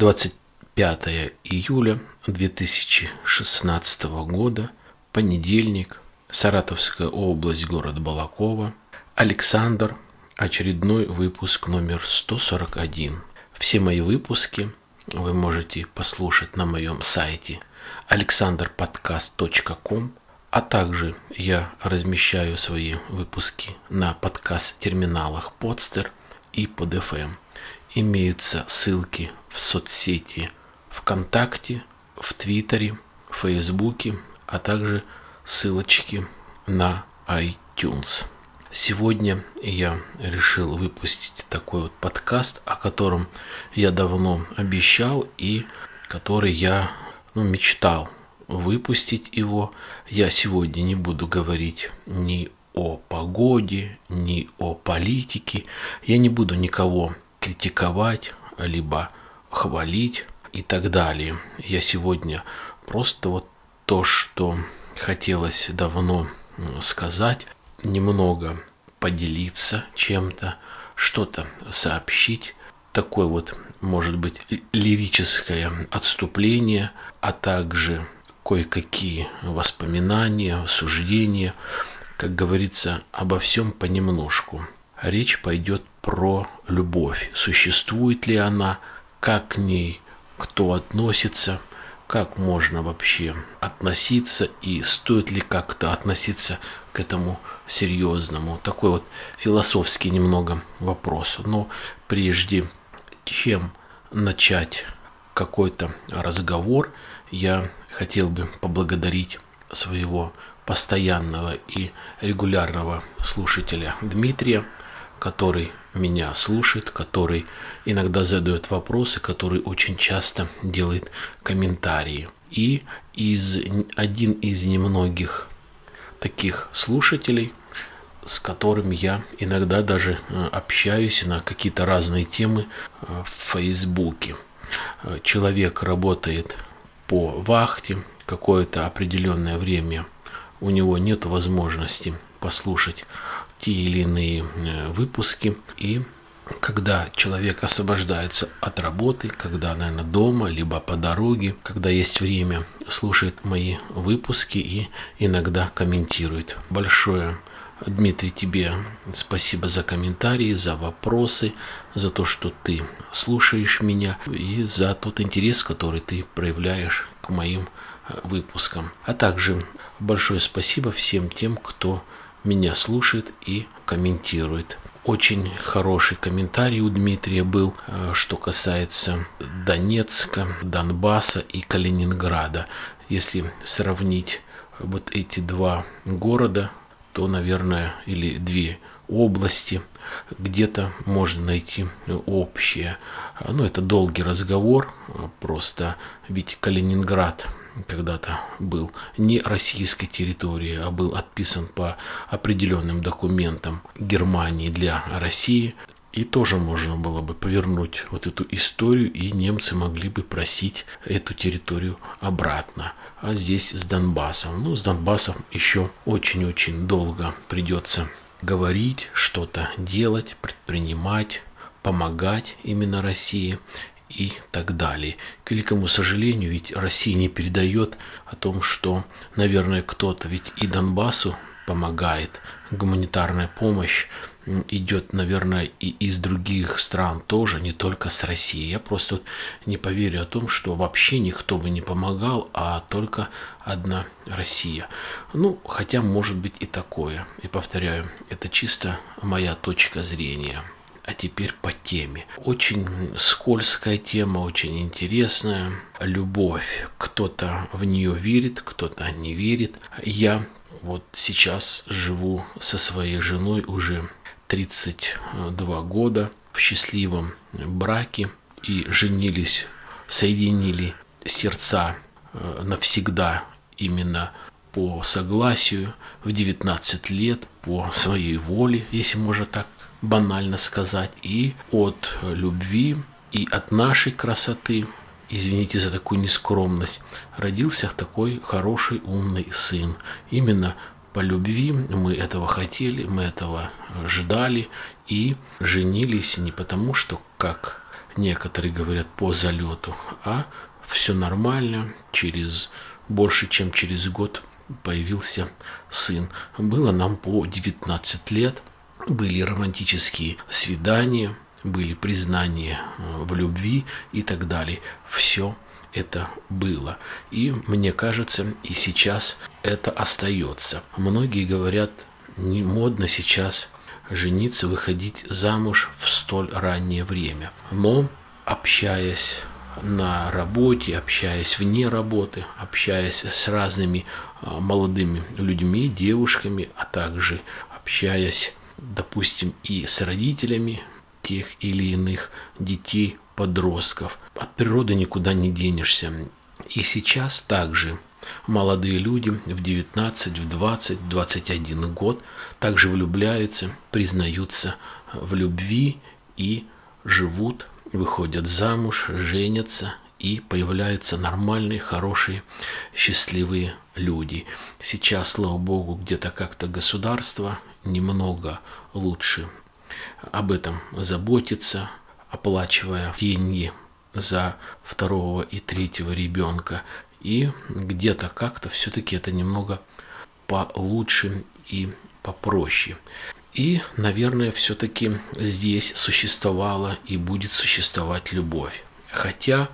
Ну и денек. 25 июля 2016 года, понедельник, Саратовская область, город Балакова. Александр, очередной выпуск номер 141. Все мои выпуски вы можете послушать на моем сайте alexanderpodcast.com, а также я размещаю свои выпуски на подкаст-терминалах Podster и PodFM имеются ссылки в соцсети ВКонтакте, в Твиттере, в Фейсбуке, а также ссылочки на iTunes. Сегодня я решил выпустить такой вот подкаст, о котором я давно обещал и который я ну, мечтал выпустить его. Я сегодня не буду говорить ни о погоде, ни о политике. Я не буду никого критиковать, либо хвалить и так далее. Я сегодня просто вот то, что хотелось давно сказать, немного поделиться чем-то, что-то сообщить, такое вот, может быть, лирическое отступление, а также кое-какие воспоминания, суждения, как говорится, обо всем понемножку. Речь пойдет про любовь. Существует ли она, как к ней кто относится, как можно вообще относиться и стоит ли как-то относиться к этому серьезному. Такой вот философский немного вопрос. Но прежде чем начать какой-то разговор, я хотел бы поблагодарить своего постоянного и регулярного слушателя Дмитрия, который меня слушает, который иногда задает вопросы, который очень часто делает комментарии. И из, один из немногих таких слушателей, с которым я иногда даже э, общаюсь на какие-то разные темы э, в Фейсбуке. Э, человек работает по вахте какое-то определенное время, у него нет возможности послушать те или иные э, выпуски. И когда человек освобождается от работы, когда, наверное, дома, либо по дороге, когда есть время, слушает мои выпуски и иногда комментирует. Большое Дмитрий, тебе спасибо за комментарии, за вопросы, за то, что ты слушаешь меня и за тот интерес, который ты проявляешь к моим э, выпускам. А также большое спасибо всем тем, кто меня слушает и комментирует. Очень хороший комментарий у Дмитрия был, э, что касается Донецка, Донбасса и Калининграда. Если сравнить вот эти два города, то, наверное, или две области, где-то можно найти общее. Ну, это долгий разговор, просто ведь Калининград когда-то был не российской территории, а был отписан по определенным документам Германии для России. И тоже можно было бы повернуть вот эту историю, и немцы могли бы просить эту территорию обратно. А здесь с Донбассом. Ну, с Донбассом еще очень-очень долго придется говорить, что-то делать, предпринимать, помогать именно России и так далее. К великому сожалению, ведь Россия не передает о том, что, наверное, кто-то ведь и Донбассу помогает, гуманитарная помощь идет, наверное, и из других стран тоже, не только с России. Я просто не поверю о том, что вообще никто бы не помогал, а только одна Россия. Ну, хотя может быть и такое. И повторяю, это чисто моя точка зрения. А теперь по теме. Очень скользкая тема, очень интересная. Любовь. Кто-то в нее верит, кто-то не верит. Я вот сейчас живу со своей женой уже 32 года в счастливом браке и женились, соединили сердца э, навсегда именно по согласию в 19 лет, по своей воле, если можно так банально сказать, и от любви, и от нашей красоты, извините за такую нескромность, родился такой хороший, умный сын. Именно по любви мы этого хотели, мы этого ждали и женились не потому, что как некоторые говорят по залету, а все нормально, через больше чем через год появился сын. Было нам по 19 лет, были романтические свидания, были признания э, в любви и так далее. Все это было. И мне кажется, и сейчас это остается. Многие говорят, не модно сейчас жениться, выходить замуж в столь раннее время. Но общаясь на работе, общаясь вне работы, общаясь с разными а, молодыми людьми, девушками, а также общаясь, допустим, и с родителями тех или иных детей, подростков. От природы никуда не денешься. И сейчас также молодые люди в 19, в 20, 21 год также влюбляются, признаются в любви и живут выходят замуж, женятся и появляются нормальные, хорошие, счастливые люди. Сейчас, слава богу, где-то как-то государство немного лучше об этом заботится, оплачивая деньги за второго и третьего ребенка. И где-то как-то все-таки это немного получше и попроще. И, наверное, все-таки здесь существовала и будет существовать любовь. Хотя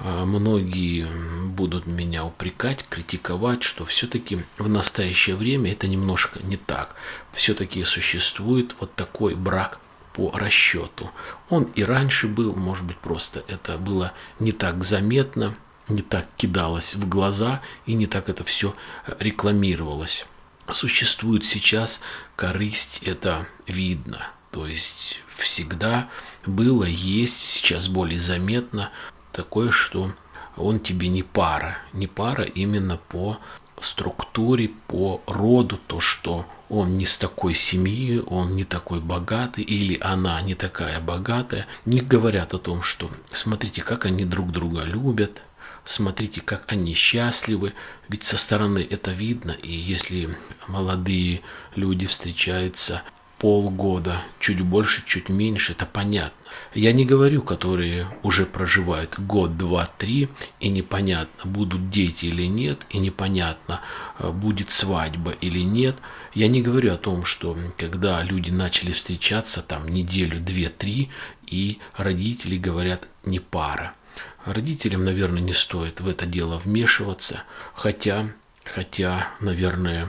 многие будут меня упрекать, критиковать, что все-таки в настоящее время это немножко не так. Все-таки существует вот такой брак по расчету. Он и раньше был, может быть, просто это было не так заметно, не так кидалось в глаза и не так это все рекламировалось существует сейчас корысть, это видно. То есть всегда было, есть, сейчас более заметно такое, что он тебе не пара. Не пара именно по структуре, по роду, то, что он не с такой семьи, он не такой богатый, или она не такая богатая, не говорят о том, что смотрите, как они друг друга любят, смотрите, как они счастливы, ведь со стороны это видно, и если молодые люди встречаются полгода, чуть больше, чуть меньше, это понятно. Я не говорю, которые уже проживают год, два, три, и непонятно, будут дети или нет, и непонятно, э, будет свадьба или нет. Я не говорю о том, что когда люди начали встречаться, там неделю, две, три, и родители говорят не пара. Родителям, наверное, не стоит в это дело вмешиваться, хотя, хотя, наверное,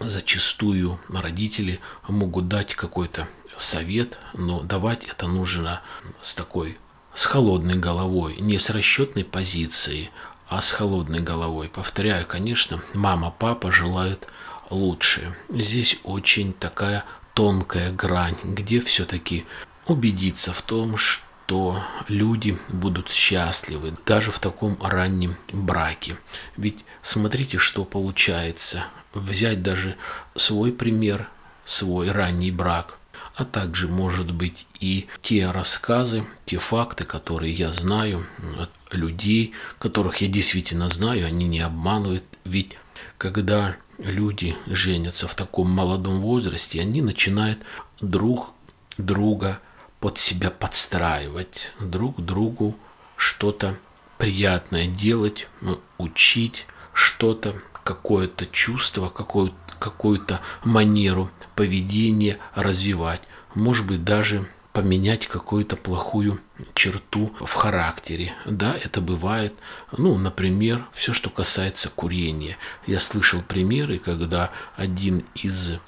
зачастую родители могут дать какой-то совет, но давать это нужно с такой, с холодной головой, не с расчетной позиции, а с холодной головой. Повторяю, конечно, мама, папа желают лучше. Здесь очень такая тонкая грань, где все-таки убедиться в том, что то люди будут счастливы даже в таком раннем браке. Ведь смотрите, что получается. Взять даже свой пример, свой ранний брак, а также, может быть, и те рассказы, те факты, которые я знаю от людей, которых я действительно знаю, они не обманывают. Ведь когда люди женятся в таком молодом возрасте, они начинают друг друга под себя подстраивать, друг другу что-то приятное делать, ну, учить что-то, какое-то чувство, какую-то какую-то манеру поведения развивать, может быть даже поменять какую-то плохую черту в характере. Да, это бывает. Ну, например, все, что касается курения. Я слышал примеры, когда один из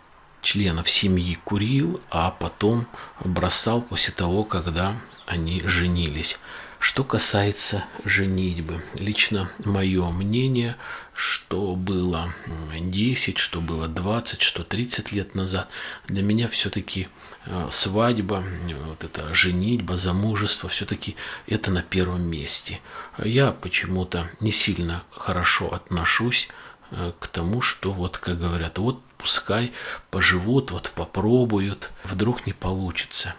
членов семьи курил, а потом бросал после того, когда они женились. Что касается женитьбы, лично мое мнение, что было 10, что было 20, что 30 лет назад, для меня все-таки э, свадьба, вот это женитьба, замужество, все-таки это на первом месте. Я почему-то не сильно хорошо отношусь э, к тому, что вот, как говорят, вот пускай поживут, вот попробуют, вдруг не получится.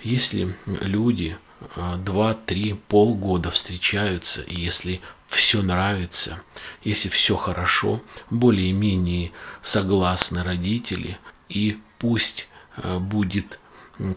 Если люди а, два-три полгода встречаются, и если все нравится, если все хорошо, более-менее согласны родители, и пусть а, будет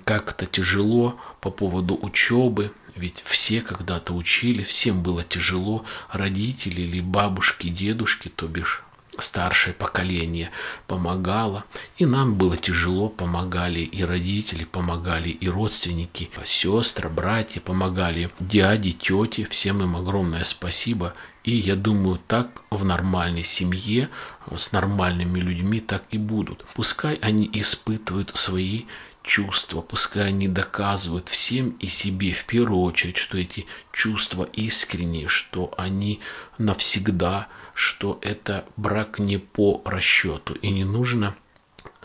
как-то тяжело по поводу учебы, Ведь все когда-то учили, всем было тяжело, родители или бабушки, дедушки, то бишь старшее поколение помогало, и нам было тяжело, помогали и родители, помогали и родственники, сестры, братья, помогали дяди, тети, всем им огромное спасибо. И я думаю, так в нормальной семье, с нормальными людьми так и будут. Пускай они испытывают свои чувства, пускай они доказывают всем и себе в первую очередь, что эти чувства искренние, что они навсегда – что это брак не по расчету и не нужно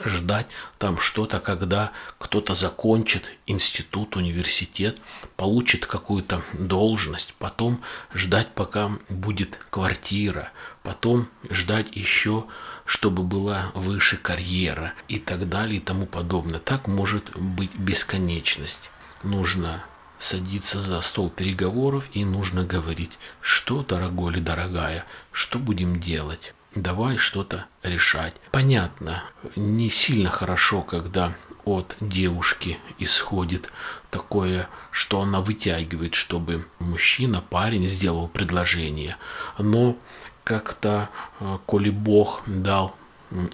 ждать там что-то, когда кто-то закончит институт, университет, получит какую-то должность, потом ждать, пока будет квартира, потом ждать еще, чтобы была выше карьера и так далее и тому подобное. Так может быть бесконечность. Нужно садиться за стол переговоров и нужно говорить, что, дорогой или дорогая, что будем делать. Давай что-то решать. Понятно, не сильно хорошо, когда от девушки исходит такое, что она вытягивает, чтобы мужчина, парень сделал предложение. Но как-то, э, коли Бог дал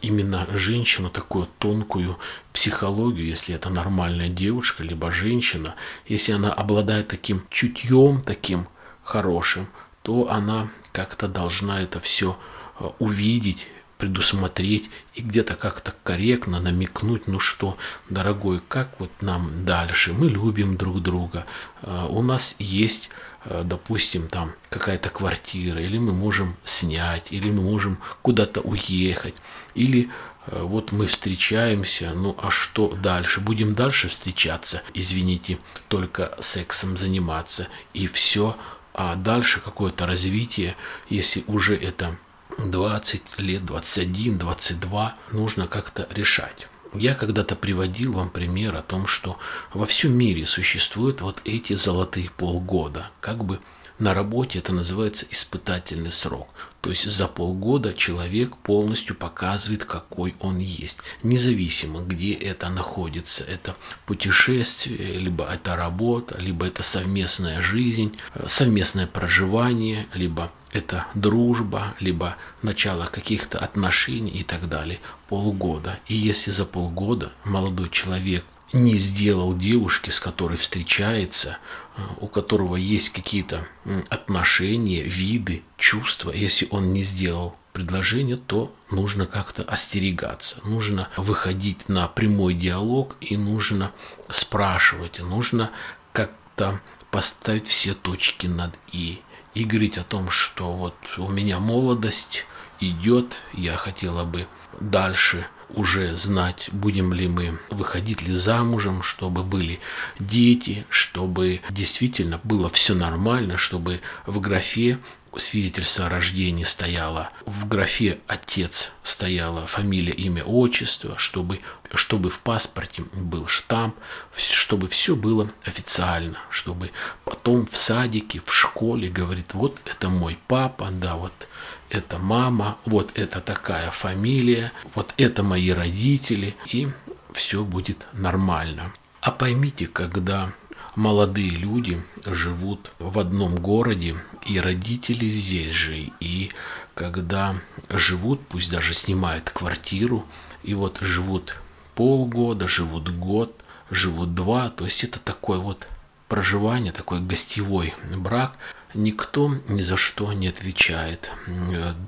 именно женщину, такую тонкую психологию, если это нормальная девушка, либо женщина, если она обладает таким чутьем, таким хорошим, то она как-то должна это все э, увидеть, предусмотреть и где-то как-то корректно намекнуть, ну что, дорогой, как вот нам дальше? Мы любим друг друга, э, у нас есть Э, допустим, там какая-то квартира, или мы можем снять, или мы можем куда-то уехать, или э, вот мы встречаемся, ну а что дальше? Будем дальше встречаться, извините, только сексом заниматься, и все, а дальше какое-то развитие, если уже это 20 лет, 21, 22, нужно как-то решать. Я когда-то приводил вам пример о том, что во всем мире существуют вот эти золотые полгода. Как бы на работе это называется испытательный срок. То есть за полгода человек полностью показывает, какой он есть. Независимо, где это находится. Это путешествие, либо это работа, либо это совместная жизнь, совместное проживание, либо это дружба, либо начало каких-то отношений и так далее. Полгода. И если за полгода молодой человек не сделал девушки, с которой встречается, э, у которого есть какие-то отношения, виды, чувства, если он не сделал предложение, то нужно как-то остерегаться, нужно выходить на прямой диалог и нужно спрашивать, нужно как-то поставить все точки над «и» и говорить о том, что вот у меня молодость идет, я хотела бы дальше уже знать, будем ли мы выходить ли замужем, чтобы были дети, чтобы действительно было все нормально, чтобы в графе свидетельство о рождении стояло, в графе отец стояла фамилия, имя, отчество, чтобы, чтобы в паспорте был штамп, чтобы все было официально, чтобы потом в садике, в школе говорит, вот это мой папа, да, вот это мама, вот это такая фамилия, вот это мои родители, и все будет нормально. А поймите, когда молодые люди живут в одном городе, и родители здесь же, и когда живут, пусть даже снимают квартиру, и вот живут полгода, живут год, живут два, то есть это такое вот проживание, такой гостевой брак, никто ни за что не отвечает.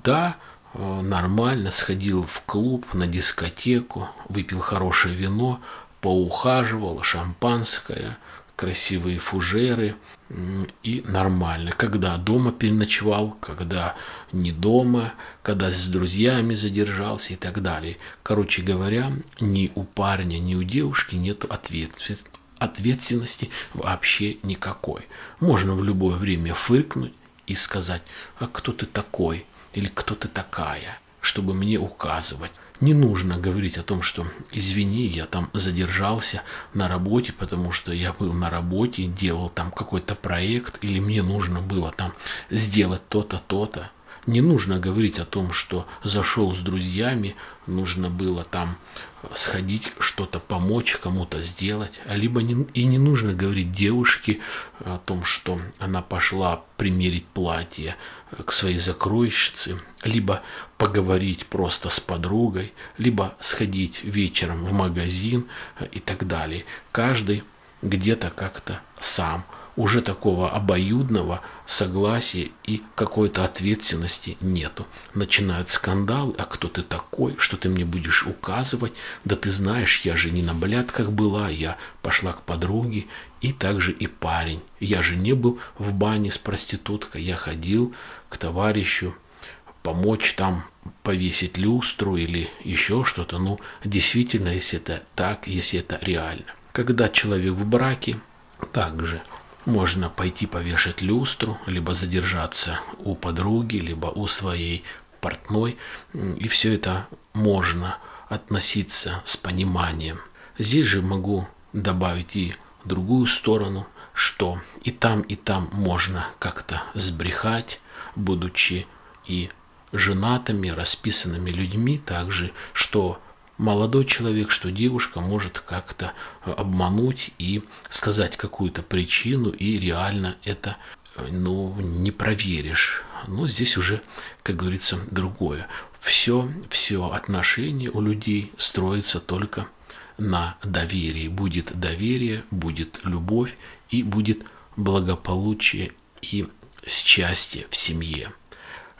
Да, нормально, сходил в клуб, на дискотеку, выпил хорошее вино, поухаживал, шампанское – красивые фужеры и нормально. Когда дома переночевал, когда не дома, когда с друзьями задержался и так далее. Короче говоря, ни у парня, ни у девушки нет ответственности вообще никакой. Можно в любое время фыркнуть и сказать, а кто ты такой или кто ты такая, чтобы мне указывать. Не нужно говорить о том, что извини, я там задержался на работе, потому что я был на работе, делал там какой-то проект, или мне нужно было там сделать то-то, то-то. Не нужно говорить о том, что зашел с друзьями, нужно было там сходить, что-то помочь, кому-то сделать. Либо не, и не нужно говорить девушке о том, что она пошла примерить платье к своей закройщице, либо поговорить просто с подругой, либо сходить вечером в магазин и так далее. Каждый где-то как-то сам – уже такого обоюдного согласия и какой-то ответственности нету. Начинают скандалы, а кто ты такой, что ты мне будешь указывать, да ты знаешь, я же не на блядках была, я пошла к подруге, и также и парень. Я же не был в бане с проституткой, я ходил к товарищу помочь там повесить люстру или еще что-то. Ну, действительно, если это так, если это реально. Когда человек в браке, также можно пойти повешать люстру, либо задержаться у подруги, либо у своей портной. И все это можно относиться с пониманием. Здесь же могу добавить и другую сторону, что и там, и там можно как-то сбрехать, будучи и женатыми, расписанными людьми, также, что молодой человек, что девушка может как-то э, обмануть и сказать какую-то причину, и реально это э, ну, не проверишь. Но здесь уже, как говорится, другое. Все, все отношения у людей строятся только на доверии. Будет доверие, будет любовь и будет благополучие и счастье в семье.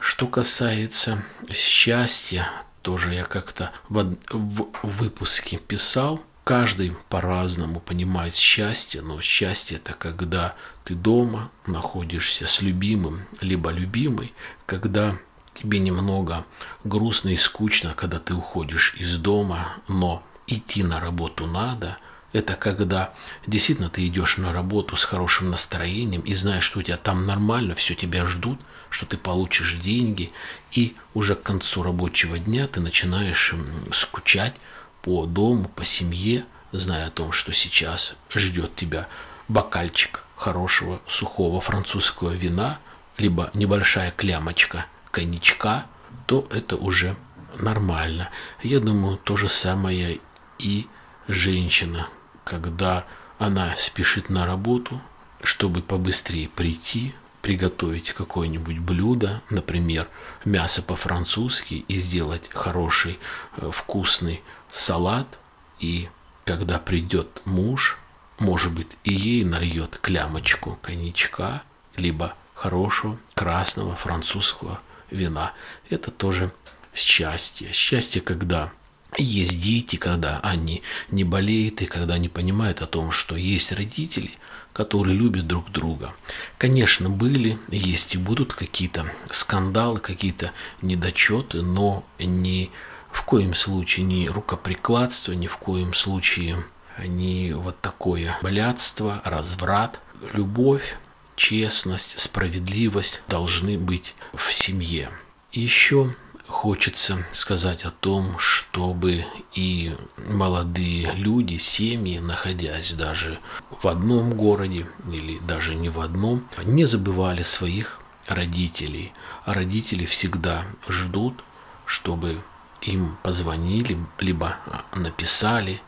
Что касается счастья, тоже я как-то в, в выпуске писал. Каждый по-разному понимает счастье, но счастье это когда ты дома находишься с любимым, либо любимой, когда тебе немного грустно и скучно, когда ты уходишь из дома, но идти на работу надо. Это когда действительно ты идешь на работу с хорошим настроением и знаешь, что у тебя там нормально, все тебя ждут – что ты получишь деньги, и уже к концу рабочего дня ты начинаешь скучать по дому, по семье, зная о том, что сейчас ждет тебя бокальчик хорошего сухого французского вина, либо небольшая клямочка коньячка, то это уже нормально. Я думаю, то же самое и женщина, когда она спешит на работу, чтобы побыстрее прийти, приготовить какое-нибудь блюдо, например, мясо по-французски, и сделать хороший э, вкусный салат. И когда придет муж, может быть, и ей нальет клямочку коньячка, либо хорошего красного французского вина. Это тоже счастье. Счастье, когда есть дети, когда они не болеют и когда они понимают о том, что есть родители, которые любят друг друга. Конечно, были, есть и будут какие-то скандалы, какие-то недочеты, но ни в коем случае не рукоприкладство, ни в коем случае не вот такое блядство, разврат, любовь, честность, справедливость должны быть в семье. Еще хочется сказать о том, чтобы и молодые люди, семьи, находясь даже в одном городе или даже не в одном, не забывали своих родителей. А родители всегда ждут, чтобы им позвонили, либо написали,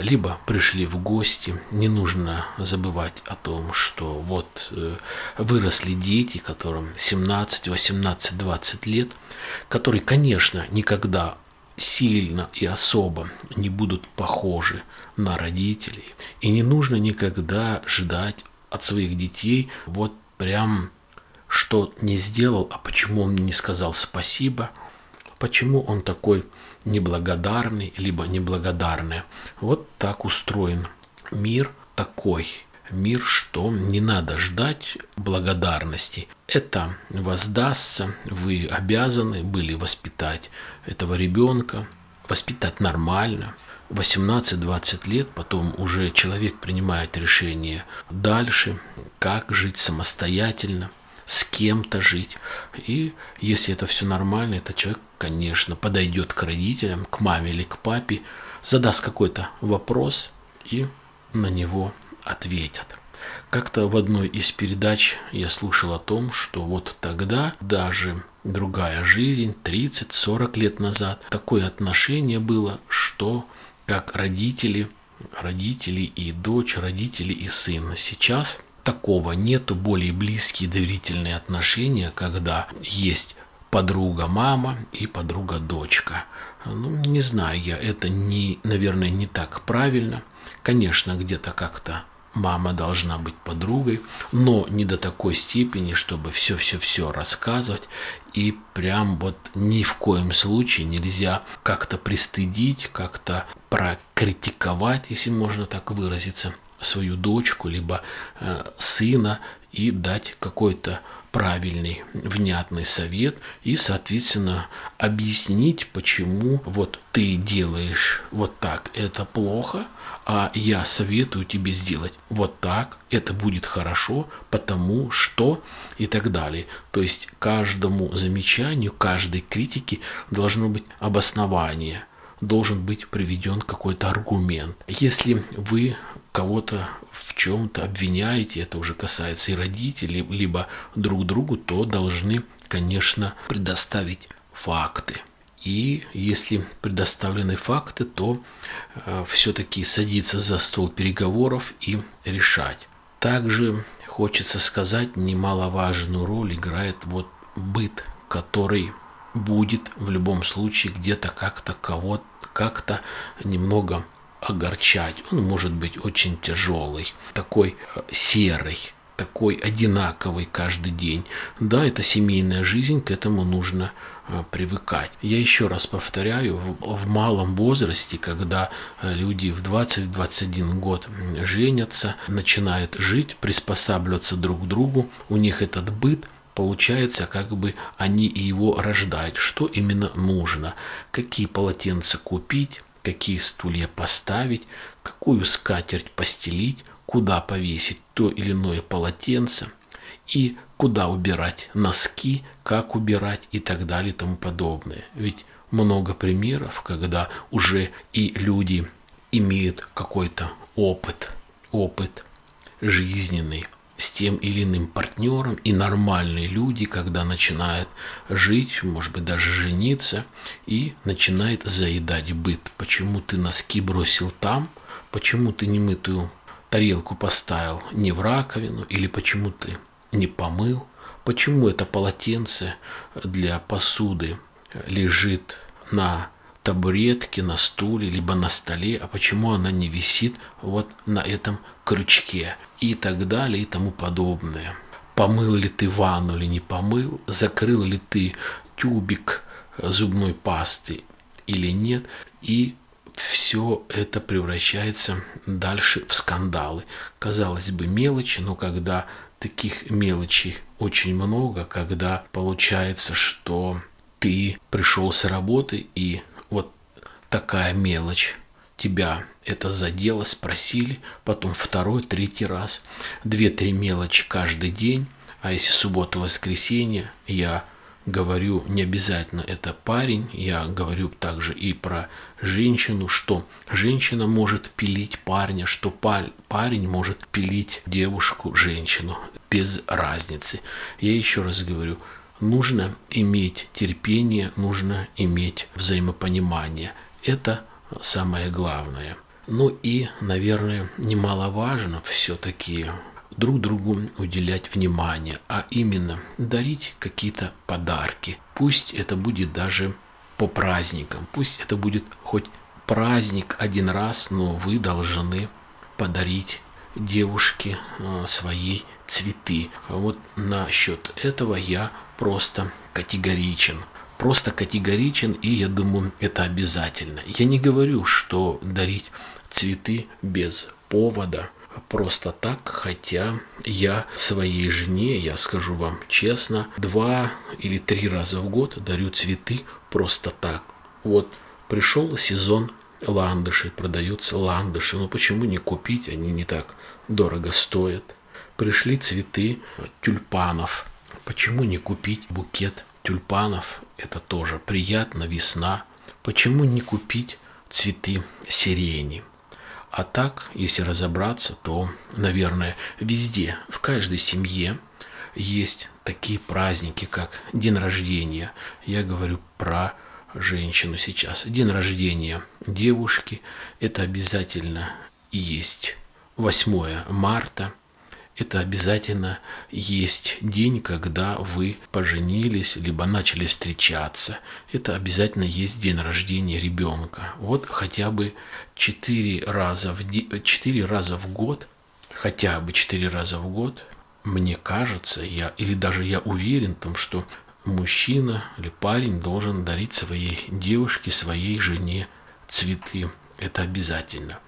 либо пришли в гости. Не нужно забывать о том, что вот э, выросли дети, которым 17, 18, 20 лет, которые, конечно, никогда сильно и особо не будут похожи на родителей. И не нужно никогда ждать от своих детей вот прям что не сделал, а почему он не сказал спасибо, почему он такой неблагодарный, либо неблагодарная. Вот так устроен мир такой. Мир, что не надо ждать благодарности. Это воздастся, вы обязаны были воспитать этого ребенка, воспитать нормально. 18-20 лет, потом уже человек принимает решение дальше, как жить самостоятельно, с кем-то жить. И если это все нормально, этот человек конечно, подойдет к родителям, к маме или к папе, задаст какой-то вопрос и на него ответят. Как-то в одной из передач я слушал о том, что вот тогда даже другая жизнь 30-40 лет назад. Такое отношение было, что как родители, родители и дочь, родители и сын. Сейчас такого нету, более близкие доверительные отношения, когда есть подруга мама и подруга дочка. Ну, не знаю я, это не, наверное, не так правильно. Конечно, где-то как-то мама должна быть подругой, но не до такой степени, чтобы все-все-все рассказывать. И прям вот ни в коем случае нельзя как-то пристыдить, как-то прокритиковать, если можно так выразиться, свою дочку, либо э, сына и дать какой-то правильный, внятный совет и, соответственно, объяснить, почему вот ты делаешь вот так, это плохо, а я советую тебе сделать вот так, это будет хорошо, потому что и так далее. То есть каждому замечанию, каждой критике должно быть обоснование, должен быть приведен какой-то аргумент. Если вы кого-то в чем-то обвиняете, это уже касается и родителей, либо друг другу, то должны, конечно, предоставить факты. И если предоставлены факты, то э, все-таки садиться за стол переговоров и решать. Также хочется сказать, немаловажную роль играет вот быт, который будет в любом случае где-то как-то кого-то как-то немного огорчать. Он может быть очень тяжелый, такой э, серый, такой одинаковый каждый день. Да, это семейная жизнь, к этому нужно э, привыкать. Я еще раз повторяю, в, в малом возрасте, когда э, люди в 20-21 год женятся, начинают жить, приспосабливаться друг к другу, у них этот быт Получается, как бы они его рождают. Что именно нужно? Какие полотенца купить? Какие стулья поставить, какую скатерть постелить, куда повесить то или иное полотенце и куда убирать носки, как убирать и так далее и тому подобное. Ведь много примеров, когда уже и люди имеют какой-то опыт, опыт жизненный, с тем или иным партнером, и нормальные люди, когда начинают жить, может быть, даже жениться, и начинает заедать быт. Почему ты носки бросил там, почему ты немытую тарелку поставил не в раковину, или почему ты не помыл, почему это полотенце для посуды лежит на табуретке, на стуле, либо на столе, а почему она не висит вот на этом крючке и так далее и тому подобное. Помыл ли ты ванну или не помыл, закрыл ли ты тюбик зубной пасты или нет, и все это превращается дальше в скандалы. Казалось бы, мелочи, но когда таких мелочей очень много, когда получается, что ты пришел с работы и вот такая мелочь. Тебя это задело, спросили, потом второй, третий раз, две-три мелочи каждый день, а если суббота, воскресенье, я говорю не обязательно это парень, я говорю также и про женщину, что женщина может пилить парня, что парень может пилить девушку, женщину, без разницы. Я еще раз говорю, нужно иметь терпение, нужно иметь взаимопонимание. Это самое главное. Ну и, наверное, немаловажно все-таки друг другу уделять внимание, а именно дарить какие-то подарки. Пусть это будет даже по праздникам, пусть это будет хоть праздник один раз, но вы должны подарить девушке э, своей цветы. Вот насчет этого я просто категоричен просто категоричен, и я думаю, это обязательно. Я не говорю, что дарить цветы без повода, просто так, хотя я своей жене, я скажу вам честно, два или три раза в год дарю цветы просто так. Вот пришел сезон ландышей, продаются ландыши, но почему не купить, они не так дорого стоят. Пришли цветы тюльпанов, почему не купить букет тюльпанов, это тоже приятно, весна. Почему не купить цветы сирени? А так, если разобраться, то, наверное, везде, в каждой семье есть такие праздники, как день рождения. Я говорю про женщину сейчас. День рождения девушки – это обязательно есть 8 марта – это обязательно есть день, когда вы поженились, либо начали встречаться. Это обязательно есть день рождения ребенка. Вот хотя бы 4 раза в, 4 раза в год, хотя бы 4 раза в год, мне кажется, я, или даже я уверен в том, что мужчина или парень должен дарить своей девушке, своей жене цветы. Это обязательно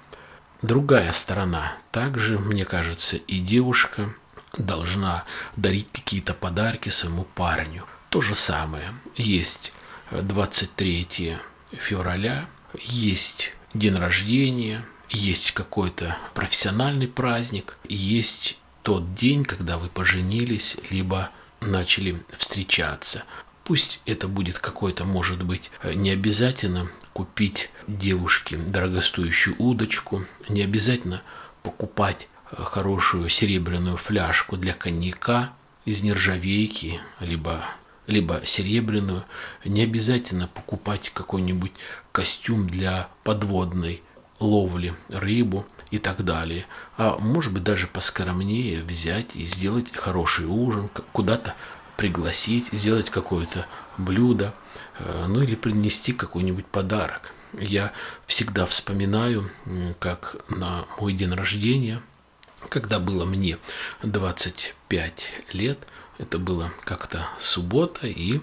другая сторона. Также, мне кажется, и девушка должна дарить какие-то подарки своему парню. То же самое. Есть 23 февраля, есть день рождения, есть какой-то профессиональный праздник, есть тот день, когда вы поженились, либо начали встречаться. Пусть это будет какой-то, может быть, не обязательно купить девушке дорогостоящую удочку, не обязательно покупать э, хорошую серебряную фляжку для коньяка из нержавейки, либо, либо серебряную, не обязательно покупать какой-нибудь костюм для подводной ловли рыбу и так далее. А может быть даже поскромнее взять и сделать хороший ужин, куда-то пригласить, сделать какое-то блюдо, ну или принести какой-нибудь подарок. Я всегда вспоминаю, как на мой день рождения, когда было мне 25 лет, это было как-то суббота, и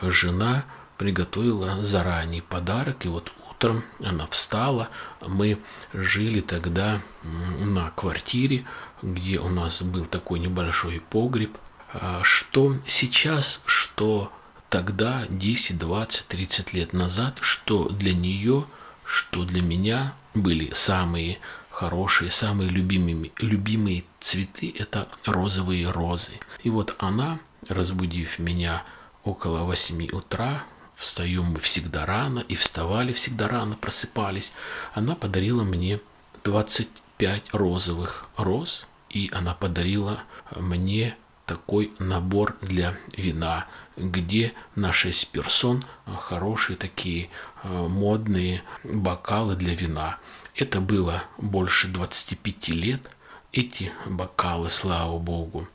жена приготовила заранее подарок, и вот утром она встала, мы жили тогда на квартире, где у нас был такой небольшой погреб, а что сейчас, что тогда, 10, 20, 30 лет назад, что для нее, что для меня были самые хорошие, самые любимыми, любимые цветы – это розовые розы. И вот она, разбудив меня около 8 утра, встаем мы всегда рано и вставали всегда рано, просыпались, она подарила мне 25 розовых роз, и она подарила мне такой набор для вина – где на 6 персон хорошие такие э, модные бокалы для вина. Это было больше 25 лет. Эти бокалы, слава богу,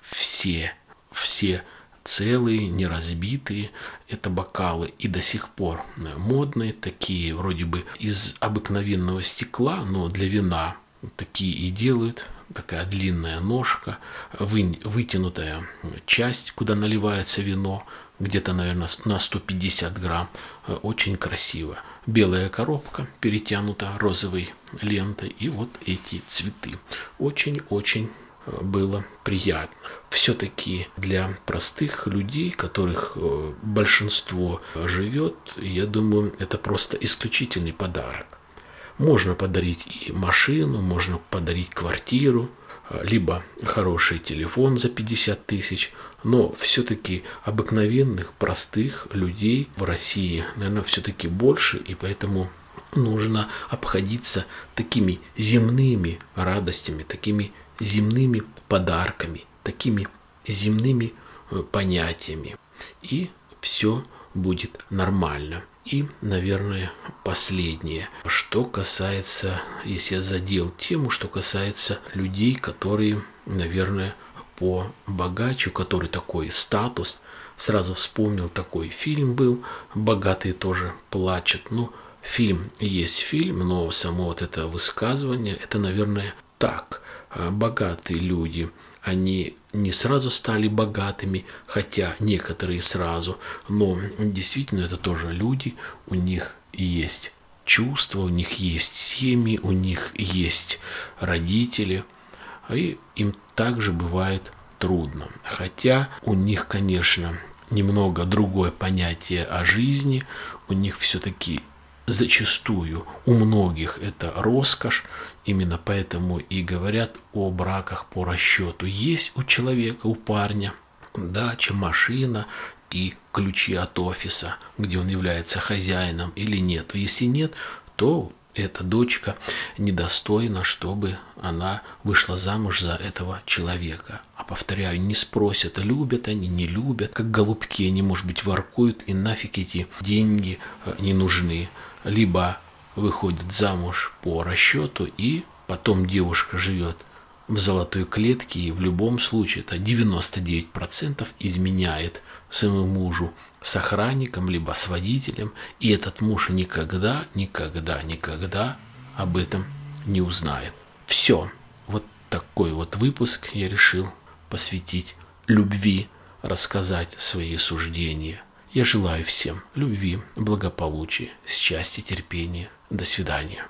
все, все целые, не разбитые. Это бокалы и до сих пор модные, такие вроде бы из обыкновенного стекла, но для вина такие и делают такая длинная ножка, вы, вытянутая часть, куда наливается вино, где-то, наверное, на 150 грамм. Э, очень красиво. Белая коробка перетянута розовой лентой. И вот эти цветы. Очень-очень э, было приятно. Все-таки для простых людей, которых э, большинство живет, я думаю, это просто исключительный подарок. Можно подарить и машину, можно подарить квартиру, а, либо хороший телефон за 50 тысяч, но все-таки обыкновенных, простых людей в России, наверное, все-таки больше, и поэтому нужно обходиться такими земными радостями, такими земными подарками, такими земными э, понятиями. И все будет нормально. И, наверное, последнее, что касается, если я задел тему, что касается людей, которые, наверное, по богаче, у который такой статус, сразу вспомнил такой фильм был, богатые тоже плачут. Ну, фильм есть фильм, но само вот это высказывание, это, наверное, так. Богатые люди – они не сразу стали богатыми, хотя некоторые сразу, но действительно это тоже люди, у них есть чувства, у них есть семьи, у них есть родители, и им также бывает трудно. Хотя у них, конечно, немного другое понятие о жизни, у них все-таки зачастую у многих это роскошь, именно поэтому и говорят о браках по расчету. Есть у человека, у парня дача, машина и ключи от офиса, где он является хозяином или нет. Если нет, то эта дочка недостойна, чтобы она вышла замуж за этого человека. А повторяю, не спросят, любят они, не любят, как голубки, они, может быть, воркуют, и нафиг эти деньги э, не нужны. Либо выходит замуж по расчету, и потом девушка живет в золотой клетке, и в любом случае это 99% изменяет своему мужу с охранником, либо с водителем, и этот муж никогда, никогда, никогда об этом не узнает. Все. Вот такой вот выпуск я решил посвятить любви, рассказать свои суждения. Я желаю всем любви, благополучия, счастья, терпения. До свидания.